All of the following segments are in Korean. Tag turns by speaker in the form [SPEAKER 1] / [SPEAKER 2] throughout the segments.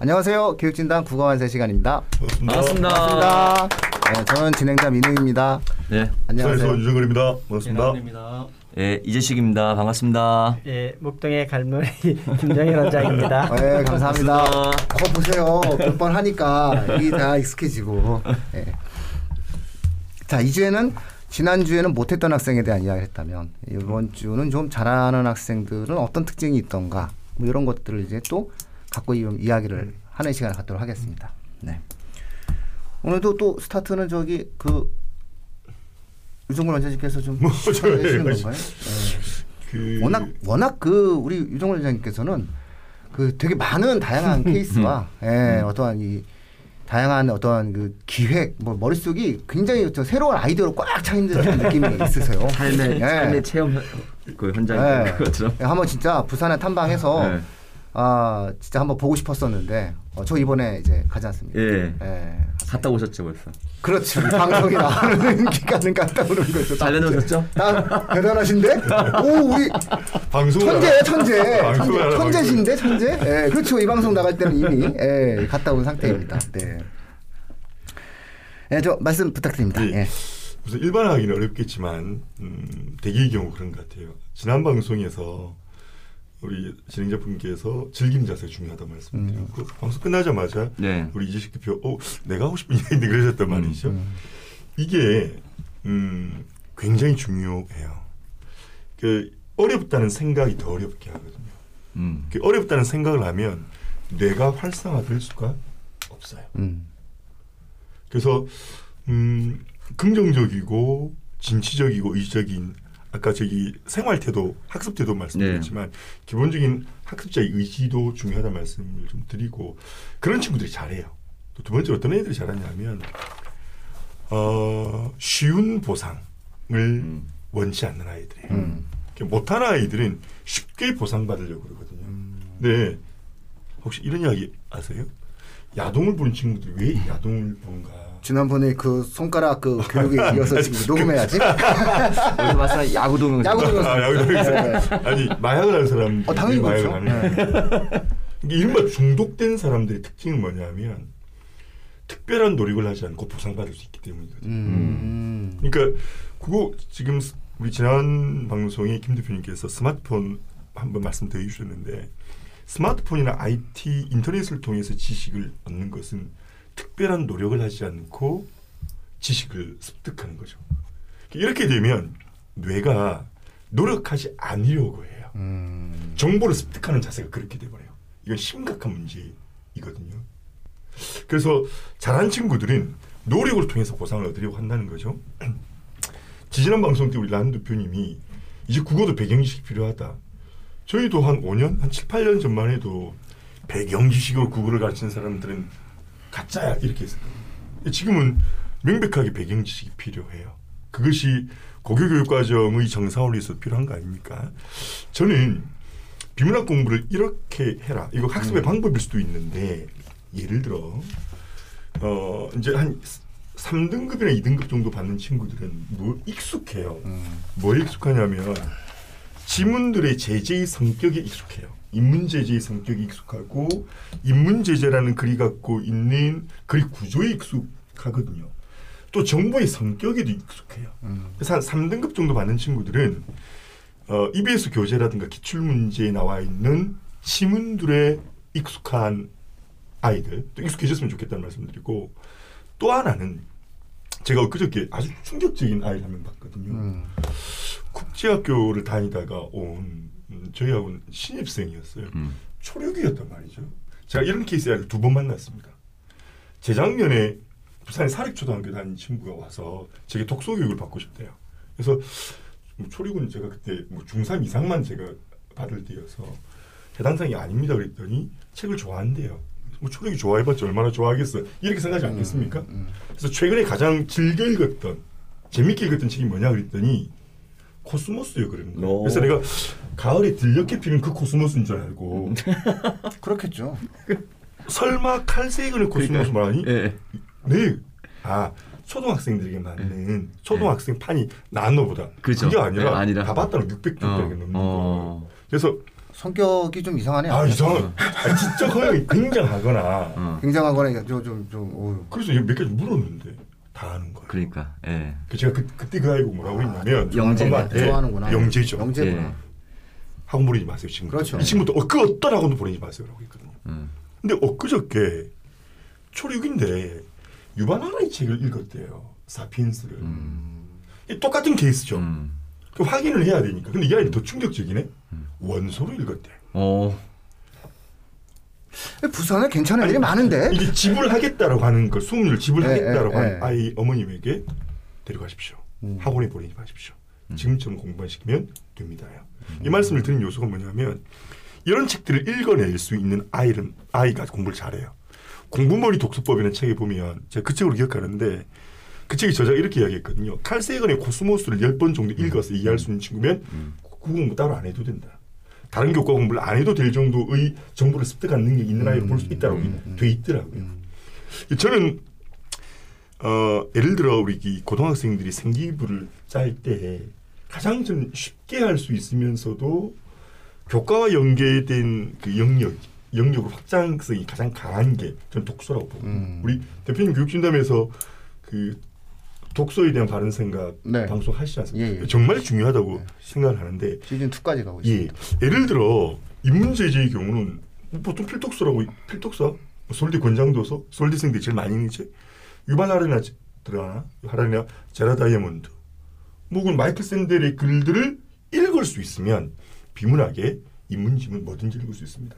[SPEAKER 1] 안녕하세요. 교육진단 국어완세 시간입니다.
[SPEAKER 2] 반갑습니다.
[SPEAKER 1] 반갑습니다. 네, 저는 진행자 민우입니다.
[SPEAKER 2] 네.
[SPEAKER 1] 안녕하세요.
[SPEAKER 3] 유정걸입니다. 반갑습니다.
[SPEAKER 4] 입니다
[SPEAKER 2] 예, 이재식입니다. 반갑습니다.
[SPEAKER 4] 예, 목동의 갈무리 김정일 원장입니다.
[SPEAKER 1] 네, 감사합니다.
[SPEAKER 2] 반갑습니다.
[SPEAKER 1] 거 보세요. 몇 번 하니까 이게 다 익숙해지고. 네. 자, 이 주에는 지난 주에는 못했던 학생에 대한 이야기를 했다면 이번 주는 좀 잘하는 학생들은 어떤 특징이 있던가 뭐 이런 것들을 이제 또 갖고 이- 이야기를 하는 시간을 갖도록 하겠습니다. 네. 오늘도 또 스타트는 저기 그 유정근 원장님께서 좀
[SPEAKER 3] 뭐, 저-
[SPEAKER 1] 건가요? 네.
[SPEAKER 3] 그
[SPEAKER 1] 워낙 워낙 그 우리 유정원 원장님께서는 그 되게 많은 다양한 케이스와 예, 어떠한 이 다양한 어떠한 그 기획 뭐 머릿속이 굉장히 저 새로운 아이디어로 꽉 차 있는 듯한 느낌이 있으세요.
[SPEAKER 2] 삶의
[SPEAKER 1] 예.
[SPEAKER 2] 삶의 체험 현- 그 현장
[SPEAKER 1] 예.
[SPEAKER 2] 것처럼.
[SPEAKER 1] 예, 한번 진짜 부산에 탐방해서
[SPEAKER 2] 예.
[SPEAKER 1] 아 진짜 한번 보고 싶었었는데 어, 저 이번에 이제 가지 않습니까?
[SPEAKER 2] 예.
[SPEAKER 1] 예.
[SPEAKER 2] 갔다 오셨죠 벌써.
[SPEAKER 1] 그렇죠. 이 방송이 나오는 기간은 갔다 오는 거죠.
[SPEAKER 2] 잘 내놓으셨죠?
[SPEAKER 1] 다 대단하신데? 오 우리
[SPEAKER 3] 방송
[SPEAKER 1] 천재 천재 천재 천재신데 천재 예 그렇죠 이 방송 나갈 때는 이미 예 갔다 온 상태입니다 네 예 저 말씀 부탁드립니다
[SPEAKER 3] 예.
[SPEAKER 1] 예
[SPEAKER 3] 무슨 일반화하기는 어렵겠지만 음, 대개의 경우 그런 것 같아요. 지난 방송에서 우리 진행자분께서 즐김 자세 중요하다
[SPEAKER 1] 음.
[SPEAKER 3] 말씀드렸고 방송 끝나자마자
[SPEAKER 2] 네.
[SPEAKER 3] 우리 이재식 대표, 어, 내가 하고 싶은 얘기인데 그러셨단 말이죠. 이게 음, 굉장히 중요해요. 그 어렵다는 생각이 더 어렵게 하거든요.
[SPEAKER 2] 음.
[SPEAKER 3] 그 어렵다는 생각을 하면 뇌가 활성화될 수가 없어요.
[SPEAKER 1] 음.
[SPEAKER 3] 그래서 음, 긍정적이고 진취적이고 의지적인 아까 저기 생활 태도, 학습 태도 말씀드렸지만 기본적인 학습자의 의지도 중요하다 말씀을 좀 드리고 그런 친구들이 잘해요. 또 두 번째 어떤 애들이 잘하냐면 어, 쉬운 보상을 원치 않는 아이들이에요.
[SPEAKER 1] 음.
[SPEAKER 3] 못하는 아이들은 쉽게 보상받으려고 그러거든요. 근데 혹시 이런 이야기 아세요? 야동을 보는 친구들이 왜 야동을 보는가?
[SPEAKER 1] 지난번에 그 손가락 그 교육에 이어서 지금 녹음해야지
[SPEAKER 2] 여기서 말씀 야구 동영.
[SPEAKER 1] 야구 동영.
[SPEAKER 3] 아, 야구 아니 마약을 하는 사람
[SPEAKER 1] 어, 당연히 그렇죠.
[SPEAKER 3] 이게 이른바 중독된 사람들의 특징은 뭐냐면 특별한 노력을 하지 않고 보상받을 수 있기 때문이거든요.
[SPEAKER 1] 음.
[SPEAKER 3] 그러니까 그거 지금 우리 지난 방송에 김 대표님께서 스마트폰 한번 말씀 드려 주셨는데 스마트폰이나 IT 인터넷을 통해서 지식을 얻는 것은 특별한 노력을 하지 않고 지식을 습득하는 거죠. 이렇게 되면 뇌가 노력하지 않으려고 해요.
[SPEAKER 1] 음.
[SPEAKER 3] 정보를 습득하는 자세가 그렇게 돼버려요. 이건 심각한 문제이거든요. 그래서 잘한 친구들은 노력을 통해서 보상을 얻으려고 한다는 거죠. 지지난 방송 때 우리 란 대표님이 이제 국어도 배경지식이 필요하다. 저희도 한 5년, 한 7, 8년 전만 해도 배경지식으로 국어를 가르치는 사람들은 가짜야 이렇게 했었거든요. 지금은 명백하게 배경 지식이 필요해요. 그것이 고교교육 과정의 정상화를 위해서 필요한 거 아닙니까? 저는 비문학 공부를 이렇게 해라. 이거 학습의 방법일 수도 있는데 예를 들어 어 이제 한 3등급이나 2등급 정도 받는 친구들은 뭐 익숙해요. 뭐에 익숙하냐면 지문들의 제재의 성격에 익숙해요. 인문제재의 성격이 익숙하고 인문제재라는 글이 갖고 있는 글 구조에 익숙하거든요. 또 정보의 성격에도 익숙해요. 그래서 한 3등급 정도 받는 친구들은 어, EBS 교재라든가 기출문제에 나와 있는 지문들에 익숙한 아이들 또 익숙해졌으면 좋겠다는 말씀드리고 또 하나는 제가 엊그저께 아주 충격적인 아이를 한 명 봤거든요.
[SPEAKER 1] 음.
[SPEAKER 3] 국제학교를 다니다가 온 음, 저희하고는 신입생이었어요.
[SPEAKER 2] 음.
[SPEAKER 3] 초력이었단 말이죠. 제가 이런 케이스 아이를 두 번 만났습니다. 재작년에 부산의 사립초등학교 다니는 친구가 와서 제게 독서 교육을 받고 싶대요. 그래서 뭐 초력은 제가 그때 뭐 중3 이상만 제가 받을 때여서 해당 상이 아닙니다 그랬더니 책을 좋아한대요. 뭐 초력이 좋아해봤자 얼마나 좋아하겠어 이렇게 생각하지 않겠습니까? 그래서 최근에 가장 즐겨 읽었던 재밌게 읽었던 책이 뭐냐 그랬더니 코스모스요 그러는 거예요.
[SPEAKER 2] 오.
[SPEAKER 3] 그래서 내가 가을에 들녘에 피는 그 코스모스인 줄 알고
[SPEAKER 1] 그렇겠죠
[SPEAKER 3] 설마 칼 세이건 코스모스 말하니?
[SPEAKER 2] 예.
[SPEAKER 3] 네. 아 초등학생들에게 맞는 초등학생 판이 나왔나 보다
[SPEAKER 2] 그죠.
[SPEAKER 3] 게 아니라,
[SPEAKER 2] 네, 아니라.
[SPEAKER 3] 다 봤다는 600쪽짜리가
[SPEAKER 2] 어,
[SPEAKER 3] 넘는
[SPEAKER 2] 어.
[SPEAKER 3] 거예요. 그래서
[SPEAKER 1] 성격이 좀 이상하네요.
[SPEAKER 3] 아 이상. 아, 지적 허용이 굉장하거나.
[SPEAKER 2] 어.
[SPEAKER 1] 굉장하거나 좀좀좀.
[SPEAKER 3] 그래서 몇 가지 물었는데 다 하는 거예요.
[SPEAKER 2] 그러니까. 예.
[SPEAKER 3] 그 제가 그, 그때 그 아이고 뭐라고 했냐면
[SPEAKER 2] 영재.
[SPEAKER 3] 엄마한테
[SPEAKER 1] 좋아하는구나.
[SPEAKER 3] 영재죠.
[SPEAKER 1] 영재구나.
[SPEAKER 2] 예.
[SPEAKER 3] 학원 보내지 마세요 지금.
[SPEAKER 1] 그렇죠.
[SPEAKER 3] 이 친구도 어, 그 어떤 학원도 보내지 마세요라고 했거든요.
[SPEAKER 2] 음.
[SPEAKER 3] 근데 엊그저께 초육인데 유반하라의 책을 읽었대요. 사피엔스를. 이 똑같은 케이스죠.
[SPEAKER 2] 음.
[SPEAKER 3] 그 확인을 해야 되니까. 근데 이 아이는 더 충격적이네. 원소를 읽었대.
[SPEAKER 2] 어.
[SPEAKER 1] 부산에 괜찮은 애들이 많은데.
[SPEAKER 3] 이게 지불하겠다라고 하는 걸 수업료를 지불하겠다라고
[SPEAKER 1] 예, 예,
[SPEAKER 3] 하는
[SPEAKER 1] 예.
[SPEAKER 3] 아이 어머님에게 데려가십시오.
[SPEAKER 1] 음.
[SPEAKER 3] 학원에 보내지 마십시오. 지금처럼 공부만 시키면 됩니다요. 이 말씀을 드린 요소가 뭐냐면 이런 책들을 읽어낼 수 있는 아이는 아이가 공부를 잘해요. 공부머리 독서법이라는 책에 보면 제가 그 책으로 기억하는데 그 책의 저자가 이렇게 이야기했거든요. 칼세건의 코스모스를 열 번 정도 읽어서 이해할 수 있는 친구면 그 공부 따로 안 해도 된다. 다른 교과 공부를 안 해도 될 정도의 정보를 습득한 능력이 있는 아이를 볼 수 있다고 돼 있더라고요. 저는 어, 예를 들어 우리 이 고등학생들이 생기부를 짤 때 가장 좀 쉽게 할 수 있으면서도 교과와 연계된 그 영역 영역의 확장성이 가장 강한 게전 독서라고 보고
[SPEAKER 1] 음.
[SPEAKER 3] 우리 대표님 교육진담에서 그 독서에 대한 바른 생각
[SPEAKER 1] 네.
[SPEAKER 3] 방송 하시지 않습니까?
[SPEAKER 1] 예, 예.
[SPEAKER 3] 정말 중요하다고 생각을 하는데
[SPEAKER 1] 시즌 2까지 가고
[SPEAKER 3] 예.
[SPEAKER 1] 있습니다.
[SPEAKER 3] 예 를 들어 인문제제의 경우는 보통 필독서라고 필독서, 서울대 권장도서, 서울대생들이 제일 많이 읽는 책, 유반 하라나 들어가나 하라나 제라 다이아몬드, 혹은 마이클 샌델의 글들을 읽을 수 있으면 비문학의 인문지문 뭐든지 읽을 수 있습니다.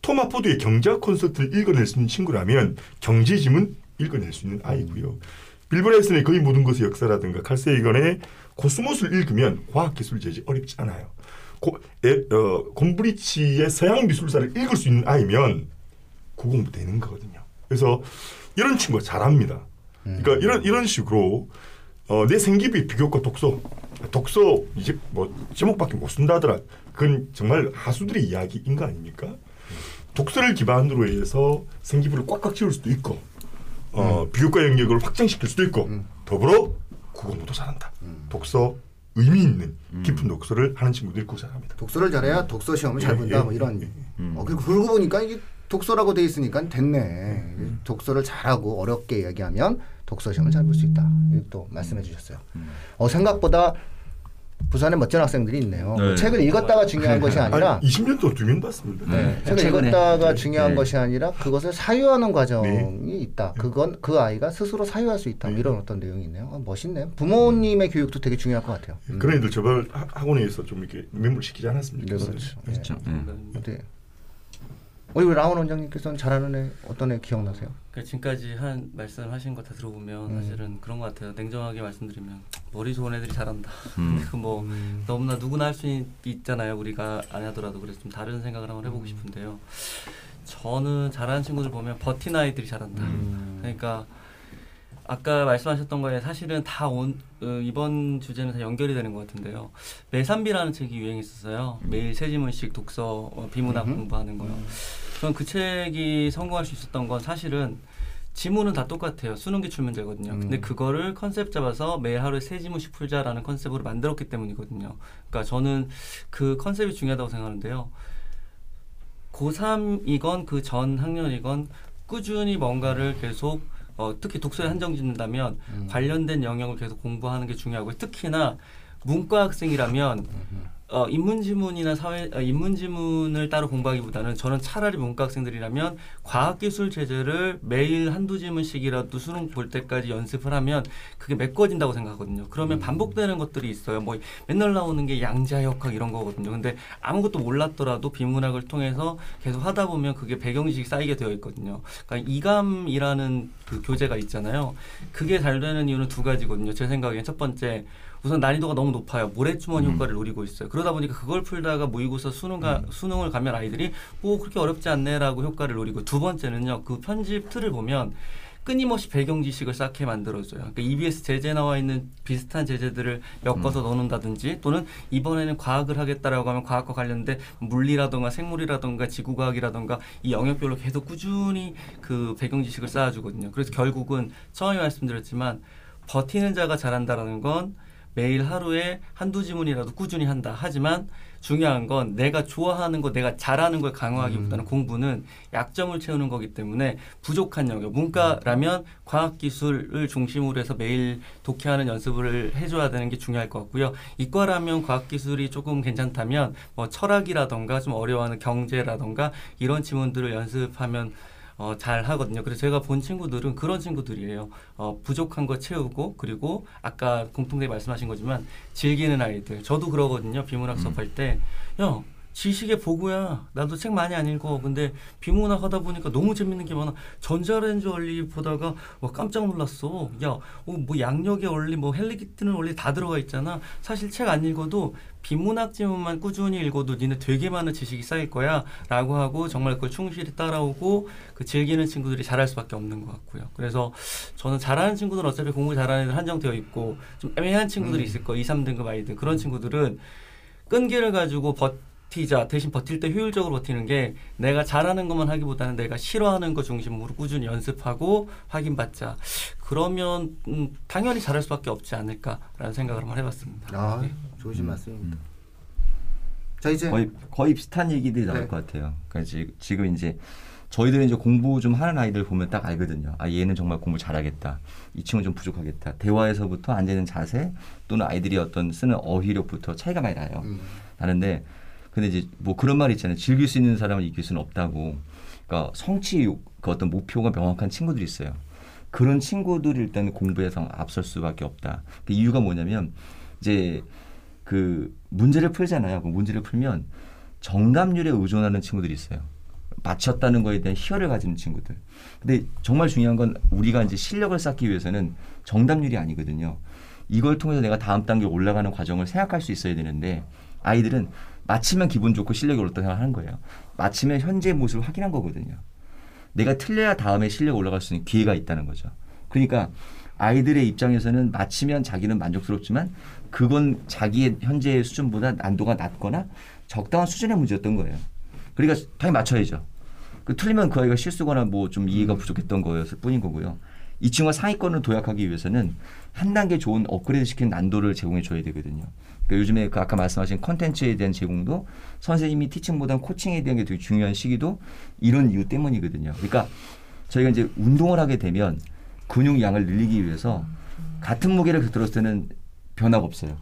[SPEAKER 3] 토마 포드의 경제학 콘서트를 읽어낼 수 있는 친구라면 경제지문 읽어낼 수 있는 아이고요. 빌브라이슨의 거의 모든 것의 역사라든가 칼세이건의 코스모스를 읽으면 과학기술 제재 어렵지 않아요. 고, 에, 어, 곰브리치의 서양 미술사를 읽을 수 있는 아이면 그 공부 되는 거거든요. 그래서 이런 친구가 잘합니다. 그러니까 이런 이런 식으로 어, 내 생기비 비교과 독서 독서 이제 뭐 제목밖에 못 쓴다더라. 그건 정말 하수들의 이야기인 거 아닙니까? 독서를 기반으로 해서 생기부를 꽉꽉 채울 수도 있고 어, 비교과 영역을 확장시킬 수도 있고 더불어 국어공부도 잘한다. 독서 의미 있는 깊은 독서를 하는 친구들이 국어 잘합니다.
[SPEAKER 1] 독서를 잘해야 독서 시험을 잘
[SPEAKER 3] 예,
[SPEAKER 1] 본다
[SPEAKER 3] 예,
[SPEAKER 1] 뭐 이런.
[SPEAKER 3] 예,
[SPEAKER 1] 어, 그리고 그러고 보니까 이게 독서라고 돼 있으니까 됐네. 독서를 잘하고 어렵게 이야기하면 독서 시험을 잘 볼 수 있다. 또 말씀해 주셨어요. 어, 생각보다 부산에 멋진 학생들이 있네요.
[SPEAKER 2] 네.
[SPEAKER 1] 책을 읽었다가 중요한 것이 아니라
[SPEAKER 3] 한 20년 동안 두명 봤습니다.
[SPEAKER 1] 네, 책을
[SPEAKER 2] 최근에.
[SPEAKER 1] 읽었다가
[SPEAKER 3] 네.
[SPEAKER 1] 중요한
[SPEAKER 2] 네.
[SPEAKER 1] 것이 아니라 그것을 사유하는 과정이
[SPEAKER 3] 네.
[SPEAKER 1] 있다. 그건 그 아이가 스스로 사유할 수 있다. 뭐 이런 어떤 내용이 있네요. 어, 멋있네요. 부모님의 교육도 되게 중요할 것 같아요. 음.
[SPEAKER 3] 그런 애들 저번 하- 학원에서 좀 이렇게 매몰시키지 않았습니까?
[SPEAKER 1] 네, 그렇죠. 예.
[SPEAKER 2] 그렇죠. 예.
[SPEAKER 1] 우리 우리 라온 원장님께서는 잘하는 애 어떤 애 기억나세요?
[SPEAKER 5] 그 지금까지 한 말씀하신 거 다 들어보면
[SPEAKER 1] 음.
[SPEAKER 5] 사실은 그런 것 같아요. 냉정하게 말씀드리면 머리 좋은 애들이 잘한다.
[SPEAKER 2] 음.
[SPEAKER 5] 그뭐 너무나 누구나 할 수 있잖아요. 우리가 안 하더라도 그래서 좀 다른 생각을 한번 해보고 싶은데요. 저는 잘하는 친구들 보면 버틴 아이들이 잘한다. 그러니까 아까 말씀하셨던 거에 사실은 다 온, 어, 이번 주제는 다 연결이 되는 것 같은데요. 매산비라는 책이 유행했었어요. 매일 세 지문씩 독서 어, 비문학
[SPEAKER 1] 음흠.
[SPEAKER 5] 공부하는 거요. 저는 그 책이 성공할 수 있었던 건 사실은 지문은 다 똑같아요. 수능 기출 문제거든요.
[SPEAKER 1] 음.
[SPEAKER 5] 근데 그거를 컨셉 잡아서 매일 하루에 세 지문씩 풀자라는 컨셉으로 만들었기 때문이거든요. 그러니까 저는 그 컨셉이 중요하다고 생각하는데요. 고3이건 그 전 학년이건 꾸준히 뭔가를 계속 어, 특히 독서에 한정 짓는다면 관련된 영역을 계속 공부하는 게 중요하고 특히나 문과 학생이라면 어, 인문지문이나 사회 어, 인문지문을 따로 공부하기보다는 저는 차라리 문과 학생들이라면 과학기술 제재를 매일 한두 지문씩이라도 수능 볼 때까지 연습을 하면 그게 메꿔진다고 생각하거든요. 그러면 반복되는 것들이 있어요. 뭐 맨날 나오는 게 양자역학 이런 거거든요. 근데 아무것도 몰랐더라도 비문학을 통해서 계속 하다 보면 그게 배경지식이 쌓이게 되어 있거든요. 그러니까 이감이라는 그 교재가 있잖아요. 그게 잘 되는 이유는 두 가지거든요. 제 생각엔 첫 번째 우선 난이도가 너무 높아요. 모래주머니 효과를 노리고 있어요. 그러다 보니까 그걸 풀다가 모의고사 수능 가, 수능을 가면 아이들이 뭐 그렇게 어렵지 않네라고 효과를 노리고 두 번째는요. 그 편집 틀을 보면 끊임없이 배경 지식을 쌓게 만들어줘요. 그러니까 EBS 제재 나와 있는 비슷한 제재들을 엮어서 넣는다든지 또는 이번에는 과학을 하겠다라고 하면 과학과 관련된 물리라던가 생물이라던가 지구과학이라던가 이 영역별로 계속 꾸준히 그 배경 지식을 쌓아주거든요. 그래서 결국은 처음에 말씀드렸지만 버티는 자가 잘한다라는 건 매일 하루에 한두 지문이라도 꾸준히 한다. 하지만 중요한 건 내가 좋아하는 거, 내가 잘하는 걸 강화하기보다는 공부는 약점을 채우는 거기 때문에 부족한 영역. 문과라면 과학기술을 중심으로 해서 매일 독해하는 연습을 해줘야 되는 게 중요할 것 같고요. 이과라면 과학기술이 조금 괜찮다면 뭐 철학이라던가 좀 어려워하는 경제라던가 이런 지문들을 연습하면 어, 잘 하거든요. 그래서 제가 본 친구들은 그런 친구들이에요. 어, 부족한 거 채우고 그리고 아까 공통되게 말씀하신 거지만 즐기는 아이들. 저도 그러거든요. 비문학 수업할 때, 야 지식의 보고야. 나도 책 많이 안 읽어. 근데 비문학 하다 보니까 너무 재밌는 게 많아. 전자레인지 원리 보다가 와 깜짝 놀랐어. 야, 어, 뭐 양력의 원리, 뭐 헬리기트는 원리 다 들어가 있잖아. 사실 책 안 읽어도 비문학 지문만 꾸준히 읽어도 니네 되게 많은 지식이 쌓일 거야. 라고 하고 정말 그걸 충실히 따라오고 그 즐기는 친구들이 잘할 수밖에 없는 것 같고요. 그래서 저는 잘하는 친구들은 어차피 공부 잘하는 애들 한정되어 있고 좀 애매한 친구들이 있을 거예요. 2, 3등급 아이들. 그런 친구들은 끈기를 가지고 버 티자 대신 버틸 때 효율적으로 버티는 게 내가 잘하는 것만 하기보다는 내가 싫어하는 거 중심으로 꾸준히 연습하고 확인받자. 그러면 음, 당연히 잘할 수밖에 없지 않을까라는 생각을 한번 해봤습니다.
[SPEAKER 1] 아,
[SPEAKER 5] 네.
[SPEAKER 1] 좋으신
[SPEAKER 2] 음,
[SPEAKER 1] 말씀입니다. 자 이제
[SPEAKER 2] 거의 거의 비슷한 얘기들이 나올
[SPEAKER 1] 네.
[SPEAKER 2] 것 같아요. 그러니까 지- 지금 이제 저희들은 이제 공부 좀 하는 아이들 보면 딱 알거든요. 아 얘는 정말 공부 잘하겠다. 이 친구는 좀 부족하겠다. 대화에서부터 앉는 자세 또는 아이들이 어떤 쓰는 어휘력부터 차이가 많이 나요.
[SPEAKER 1] 음.
[SPEAKER 2] 나는데 근데 이제 뭐 그런 말이 있잖아요. 즐길 수 있는 사람을 이길 수는 없다고. 그러니까 성취 그 어떤 목표가 명확한 친구들이 있어요. 그런 친구들이 일단 공부에서 앞설 수밖에 없다. 그 이유가 뭐냐면 이제 그 문제를 풀잖아요. 그 문제를 풀면 정답률에 의존하는 친구들이 있어요. 맞췄다는 거에 대한 희열을 가지는 친구들. 근데 정말 중요한 건 우리가 이제 실력을 쌓기 위해서는 정답률이 아니거든요. 이걸 통해서 내가 다음 단계 올라가는 과정을 생각할 수 있어야 되는데 아이들은 맞히면 기분 좋고 실력이 올랐다 생각하는 거예요. 맞히면 현재 모습을 확인한 거거든요. 내가 틀려야 다음에 실력 올라갈 수 있는 기회가 있다는 거죠. 그러니까 아이들의 입장에서는 맞히면 자기는 만족스럽지만 그건 자기의 현재의 수준보다 난도가 낮거나 적당한 수준의 문제였던 거예요. 그러니까 당연히 맞춰야죠. 그 틀리면 그 아이가 실수거나 뭐 좀 이해가 부족했던 거였을 뿐인 거고요. 이 친구가 상위권을 도약하기 위해서는 한 단계 좋은 업그레이드 시킨 난도를 제공해 줘야 되거든요. 그러니까 요즘에 그 아까 말씀하신 컨텐츠에 대한 제공도 선생님이 티칭보다는 코칭에 대한 게 되게 중요한 시기도 이런 이유 때문이거든요. 그러니까 저희가 이제 운동을 하게 되면 근육 양을 늘리기 위해서 같은 무게를 들었을 때는 변화가 없어요.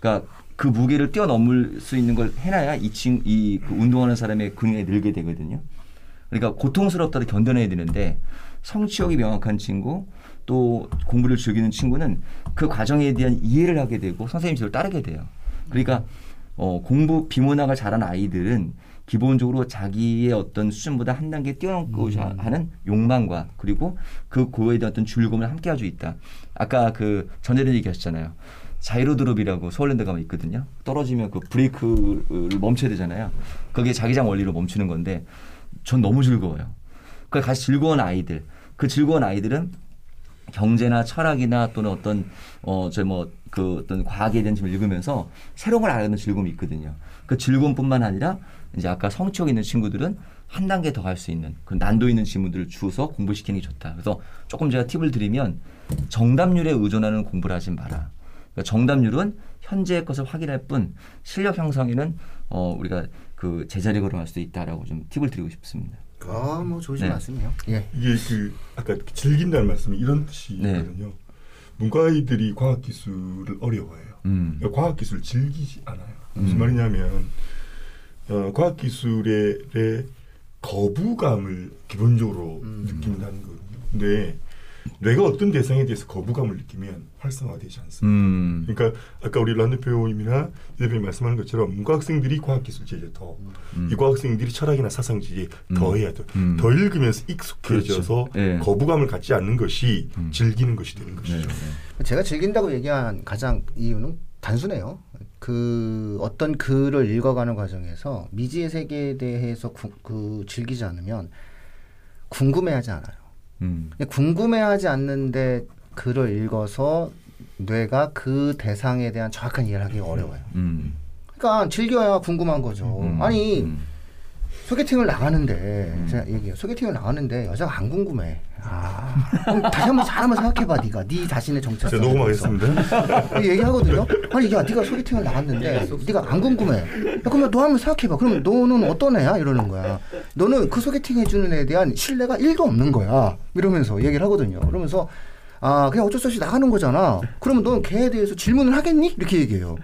[SPEAKER 2] 그러니까 그 무게를 뛰어넘을 수 있는 걸 해놔야 이 친, 이 그 운동하는 사람의 근육이 늘게 되거든요. 그러니까 고통스럽다도 견뎌내야 되는데 성취욕이 명확한 친구 또 공부를 즐기는 친구는 그 과정에 대한 이해를 하게 되고 선생님 지도를 따르게 돼요. 그러니까 어, 공부 비문학을 잘하는 아이들은 기본적으로 자기의 어떤 수준보다 한 단계 뛰어넘고자 하는 욕망과 그리고 그 고에 대한 어떤 즐거움을 함께 가지고 있다. 아까 그 전에는 얘기하셨잖아요. 자이로드롭이라고 서울랜드 가면 있거든요. 떨어지면 그 브레이크를 멈춰야 되잖아요. 그게 자기장 원리로 멈추는 건데 전 너무 즐거워요. 그 같이 즐거운 아이들. 그 즐거운 아이들은 경제나 철학이나 또는 어떤 어저뭐 그 어떤 과학에 대한 점을 읽으면서 새로운 걸 알아가는 즐거움이 있거든요. 그 즐거움뿐만 아니라 이제 아까 성취욕 있는 친구들은 한 단계 더 갈 수 있는 그 난도 있는 지문들을 주어서 공부시키는 게 좋다. 그래서 조금 제가 팁을 드리면 정답률에 의존하는 공부를 하지 마라. 그러니까 정답률은 현재의 것을 확인할 뿐 실력 형성에는 어 우리가 그 제자리 걸어갈 수도 있다라고 좀 팁을 드리고 싶습니다.
[SPEAKER 1] 아, 뭐 좋으신
[SPEAKER 2] 네.
[SPEAKER 1] 말씀이요. 예.
[SPEAKER 3] 이게 그 아까 즐긴다는 말씀이 이런 뜻이거든요. 문과 아이들이 과학 기술을 어려워해요.
[SPEAKER 2] 음.
[SPEAKER 3] 그러니까 과학 기술을 즐기지 않아요. 무슨
[SPEAKER 2] 음.
[SPEAKER 3] 말이냐면 어, 과학 기술의 거부감을 기본적으로
[SPEAKER 1] 음.
[SPEAKER 3] 느낀다는 거거든요. 근데 뇌가 어떤 대상에 대해서 거부감을 느끼면 활성화되지 않습니다.
[SPEAKER 2] 음.
[SPEAKER 3] 그러니까 아까 우리 란드 배우님이나 이 대표님 말씀하는 것처럼 문과 학생들이 과학 기술 지에 더,
[SPEAKER 2] 음.
[SPEAKER 3] 이과 학생들이 철학이나 사상 지에
[SPEAKER 2] 음.
[SPEAKER 3] 더 해야 돼.
[SPEAKER 2] 음.
[SPEAKER 3] 더 읽으면서 익숙해져서
[SPEAKER 2] 그렇죠. 예.
[SPEAKER 3] 거부감을 갖지 않는 것이
[SPEAKER 2] 음.
[SPEAKER 3] 즐기는 것이 되는
[SPEAKER 2] 네,
[SPEAKER 3] 것이죠.
[SPEAKER 2] 네.
[SPEAKER 1] 제가 즐긴다고 얘기한 가장 이유는 단순해요. 그 어떤 글을 읽어가는 과정에서 미지의 세계에 대해서 구, 그 즐기지 않으면 궁금해하지 않아요.
[SPEAKER 2] 음.
[SPEAKER 1] 궁금해하지 않는데 글을 읽어서 뇌가 그 대상에 대한 정확한 이해를 하기 어려워요.
[SPEAKER 2] 음.
[SPEAKER 1] 그러니까 즐겨야 궁금한 거죠.
[SPEAKER 2] 음.
[SPEAKER 1] 아니
[SPEAKER 2] 음.
[SPEAKER 1] 소개팅을 나가는데 제가 얘기해요. 소개팅을 나가는데 여자가 안 궁금해. 아, 그럼 다시 한번 잘 한번 생각해봐, 네가 네 자신의 정체성.
[SPEAKER 3] 제가 녹음하겠습니다.
[SPEAKER 1] 얘기하거든요. 아니, 야, 네가 소개팅을 나갔는데 네가 안 궁금해. 야, 그러면 너 한번 생각해봐. 그럼 너는 어떤 애야? 이러는 거야. 너는 그 소개팅 해주는 애에 대한 신뢰가 1도 없는 거야. 이러면서 얘기를 하거든요. 그러면서 아, 그냥 어쩔 수 없이 나가는 거잖아. 그러면 넌 걔에 대해서 질문을 하겠니? 이렇게 얘기해요.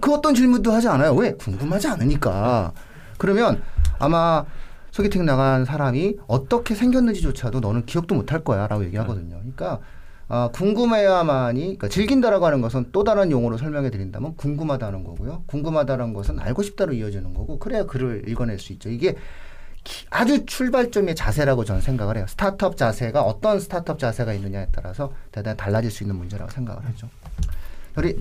[SPEAKER 1] 그 어떤 질문도 하지 않아요. 왜? 궁금하지 않으니까. 그러면 아마 소개팅 나간 사람이 어떻게 생겼는지조차도 너는 기억도 못할 거야 라고 얘기하거든요. 그러니까 아, 궁금해야만이 그러니까 즐긴다라고 하는 것은 또 다른 용어로 설명해 드린다면 궁금하다는 거고요. 궁금하다는 것은 알고 싶다로 이어지는 거고 그래야 글을 읽어낼 수 있죠. 이게 기- 아주 출발점의 자세라고 저는 생각을 해요. 스타트업 자세가 어떤 스타트업 자세가 있느냐에 따라서 대단히 달라질 수 있는 문제라고 생각을 하죠. 우리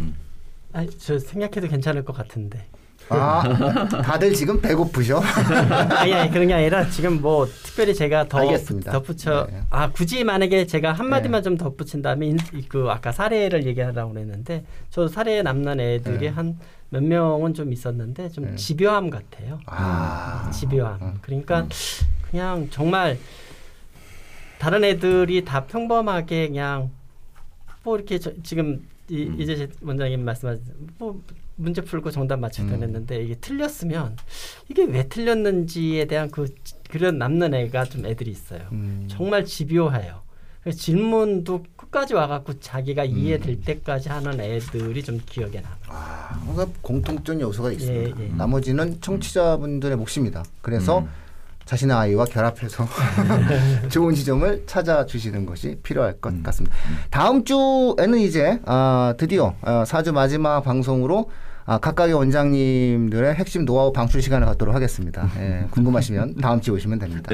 [SPEAKER 4] 아, 저 생각해도 괜찮을 것 같은데.
[SPEAKER 1] 아 다들 지금 배고프죠?
[SPEAKER 4] 아니, 아니 그런 게 아니라 지금 뭐 특별히 제가 더
[SPEAKER 1] 알겠습니다.
[SPEAKER 4] 덧붙여
[SPEAKER 1] 네.
[SPEAKER 4] 아 굳이 만약에 제가 한 마디만
[SPEAKER 1] 네.
[SPEAKER 4] 좀 덧붙인다면 인- 그 아까 사례를 얘기하려고 그랬는데 저 사례에 남는 애들이
[SPEAKER 1] 네.
[SPEAKER 4] 한몇 명은 좀 있었는데 좀
[SPEAKER 1] 네.
[SPEAKER 4] 집요함 같아요.
[SPEAKER 1] 아
[SPEAKER 4] 집요함.
[SPEAKER 1] 음.
[SPEAKER 4] 그러니까 그냥 정말 다른 애들이 다 평범하게 그냥 뭐 이렇게 저, 지금 이,
[SPEAKER 2] 음.
[SPEAKER 4] 이제 원장님 말씀하신 뭐 문제 풀고 정답 맞추다
[SPEAKER 1] 음.
[SPEAKER 4] 했는데 이게 틀렸으면 이게 왜 틀렸는지에 대한 그 그런 남는 애가 좀 애들이 있어요.
[SPEAKER 1] 음.
[SPEAKER 4] 정말 집요해요. 질문도 끝까지 와갖고 자기가
[SPEAKER 1] 음.
[SPEAKER 4] 이해될 때까지 하는 애들이 좀 기억에 남아요.
[SPEAKER 1] 아, 뭔가 공통적 요소가 있습니다.
[SPEAKER 4] 예, 예.
[SPEAKER 1] 나머지는 청취자분들의 몫입니다. 그래서
[SPEAKER 2] 음.
[SPEAKER 1] 자신의 아이와 결합해서 좋은 지점을 찾아주시는 것이 필요할 것
[SPEAKER 2] 음.
[SPEAKER 1] 같습니다. 다음 주에는 이제 아, 드디어 아, 4주 마지막 방송으로 아, 각각의 원장님들의 핵심 노하우 방출 시간을 갖도록 하겠습니다. 예, 궁금하시면 다음 주에 오시면 됩니다.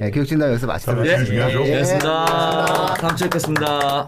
[SPEAKER 1] 예, 교육진단 여기서 마치도록
[SPEAKER 3] 네.
[SPEAKER 1] 하겠습니다.
[SPEAKER 3] 중요하죠.
[SPEAKER 1] 예,
[SPEAKER 2] 고맙습니다. 다음 주에 뵙겠습니다.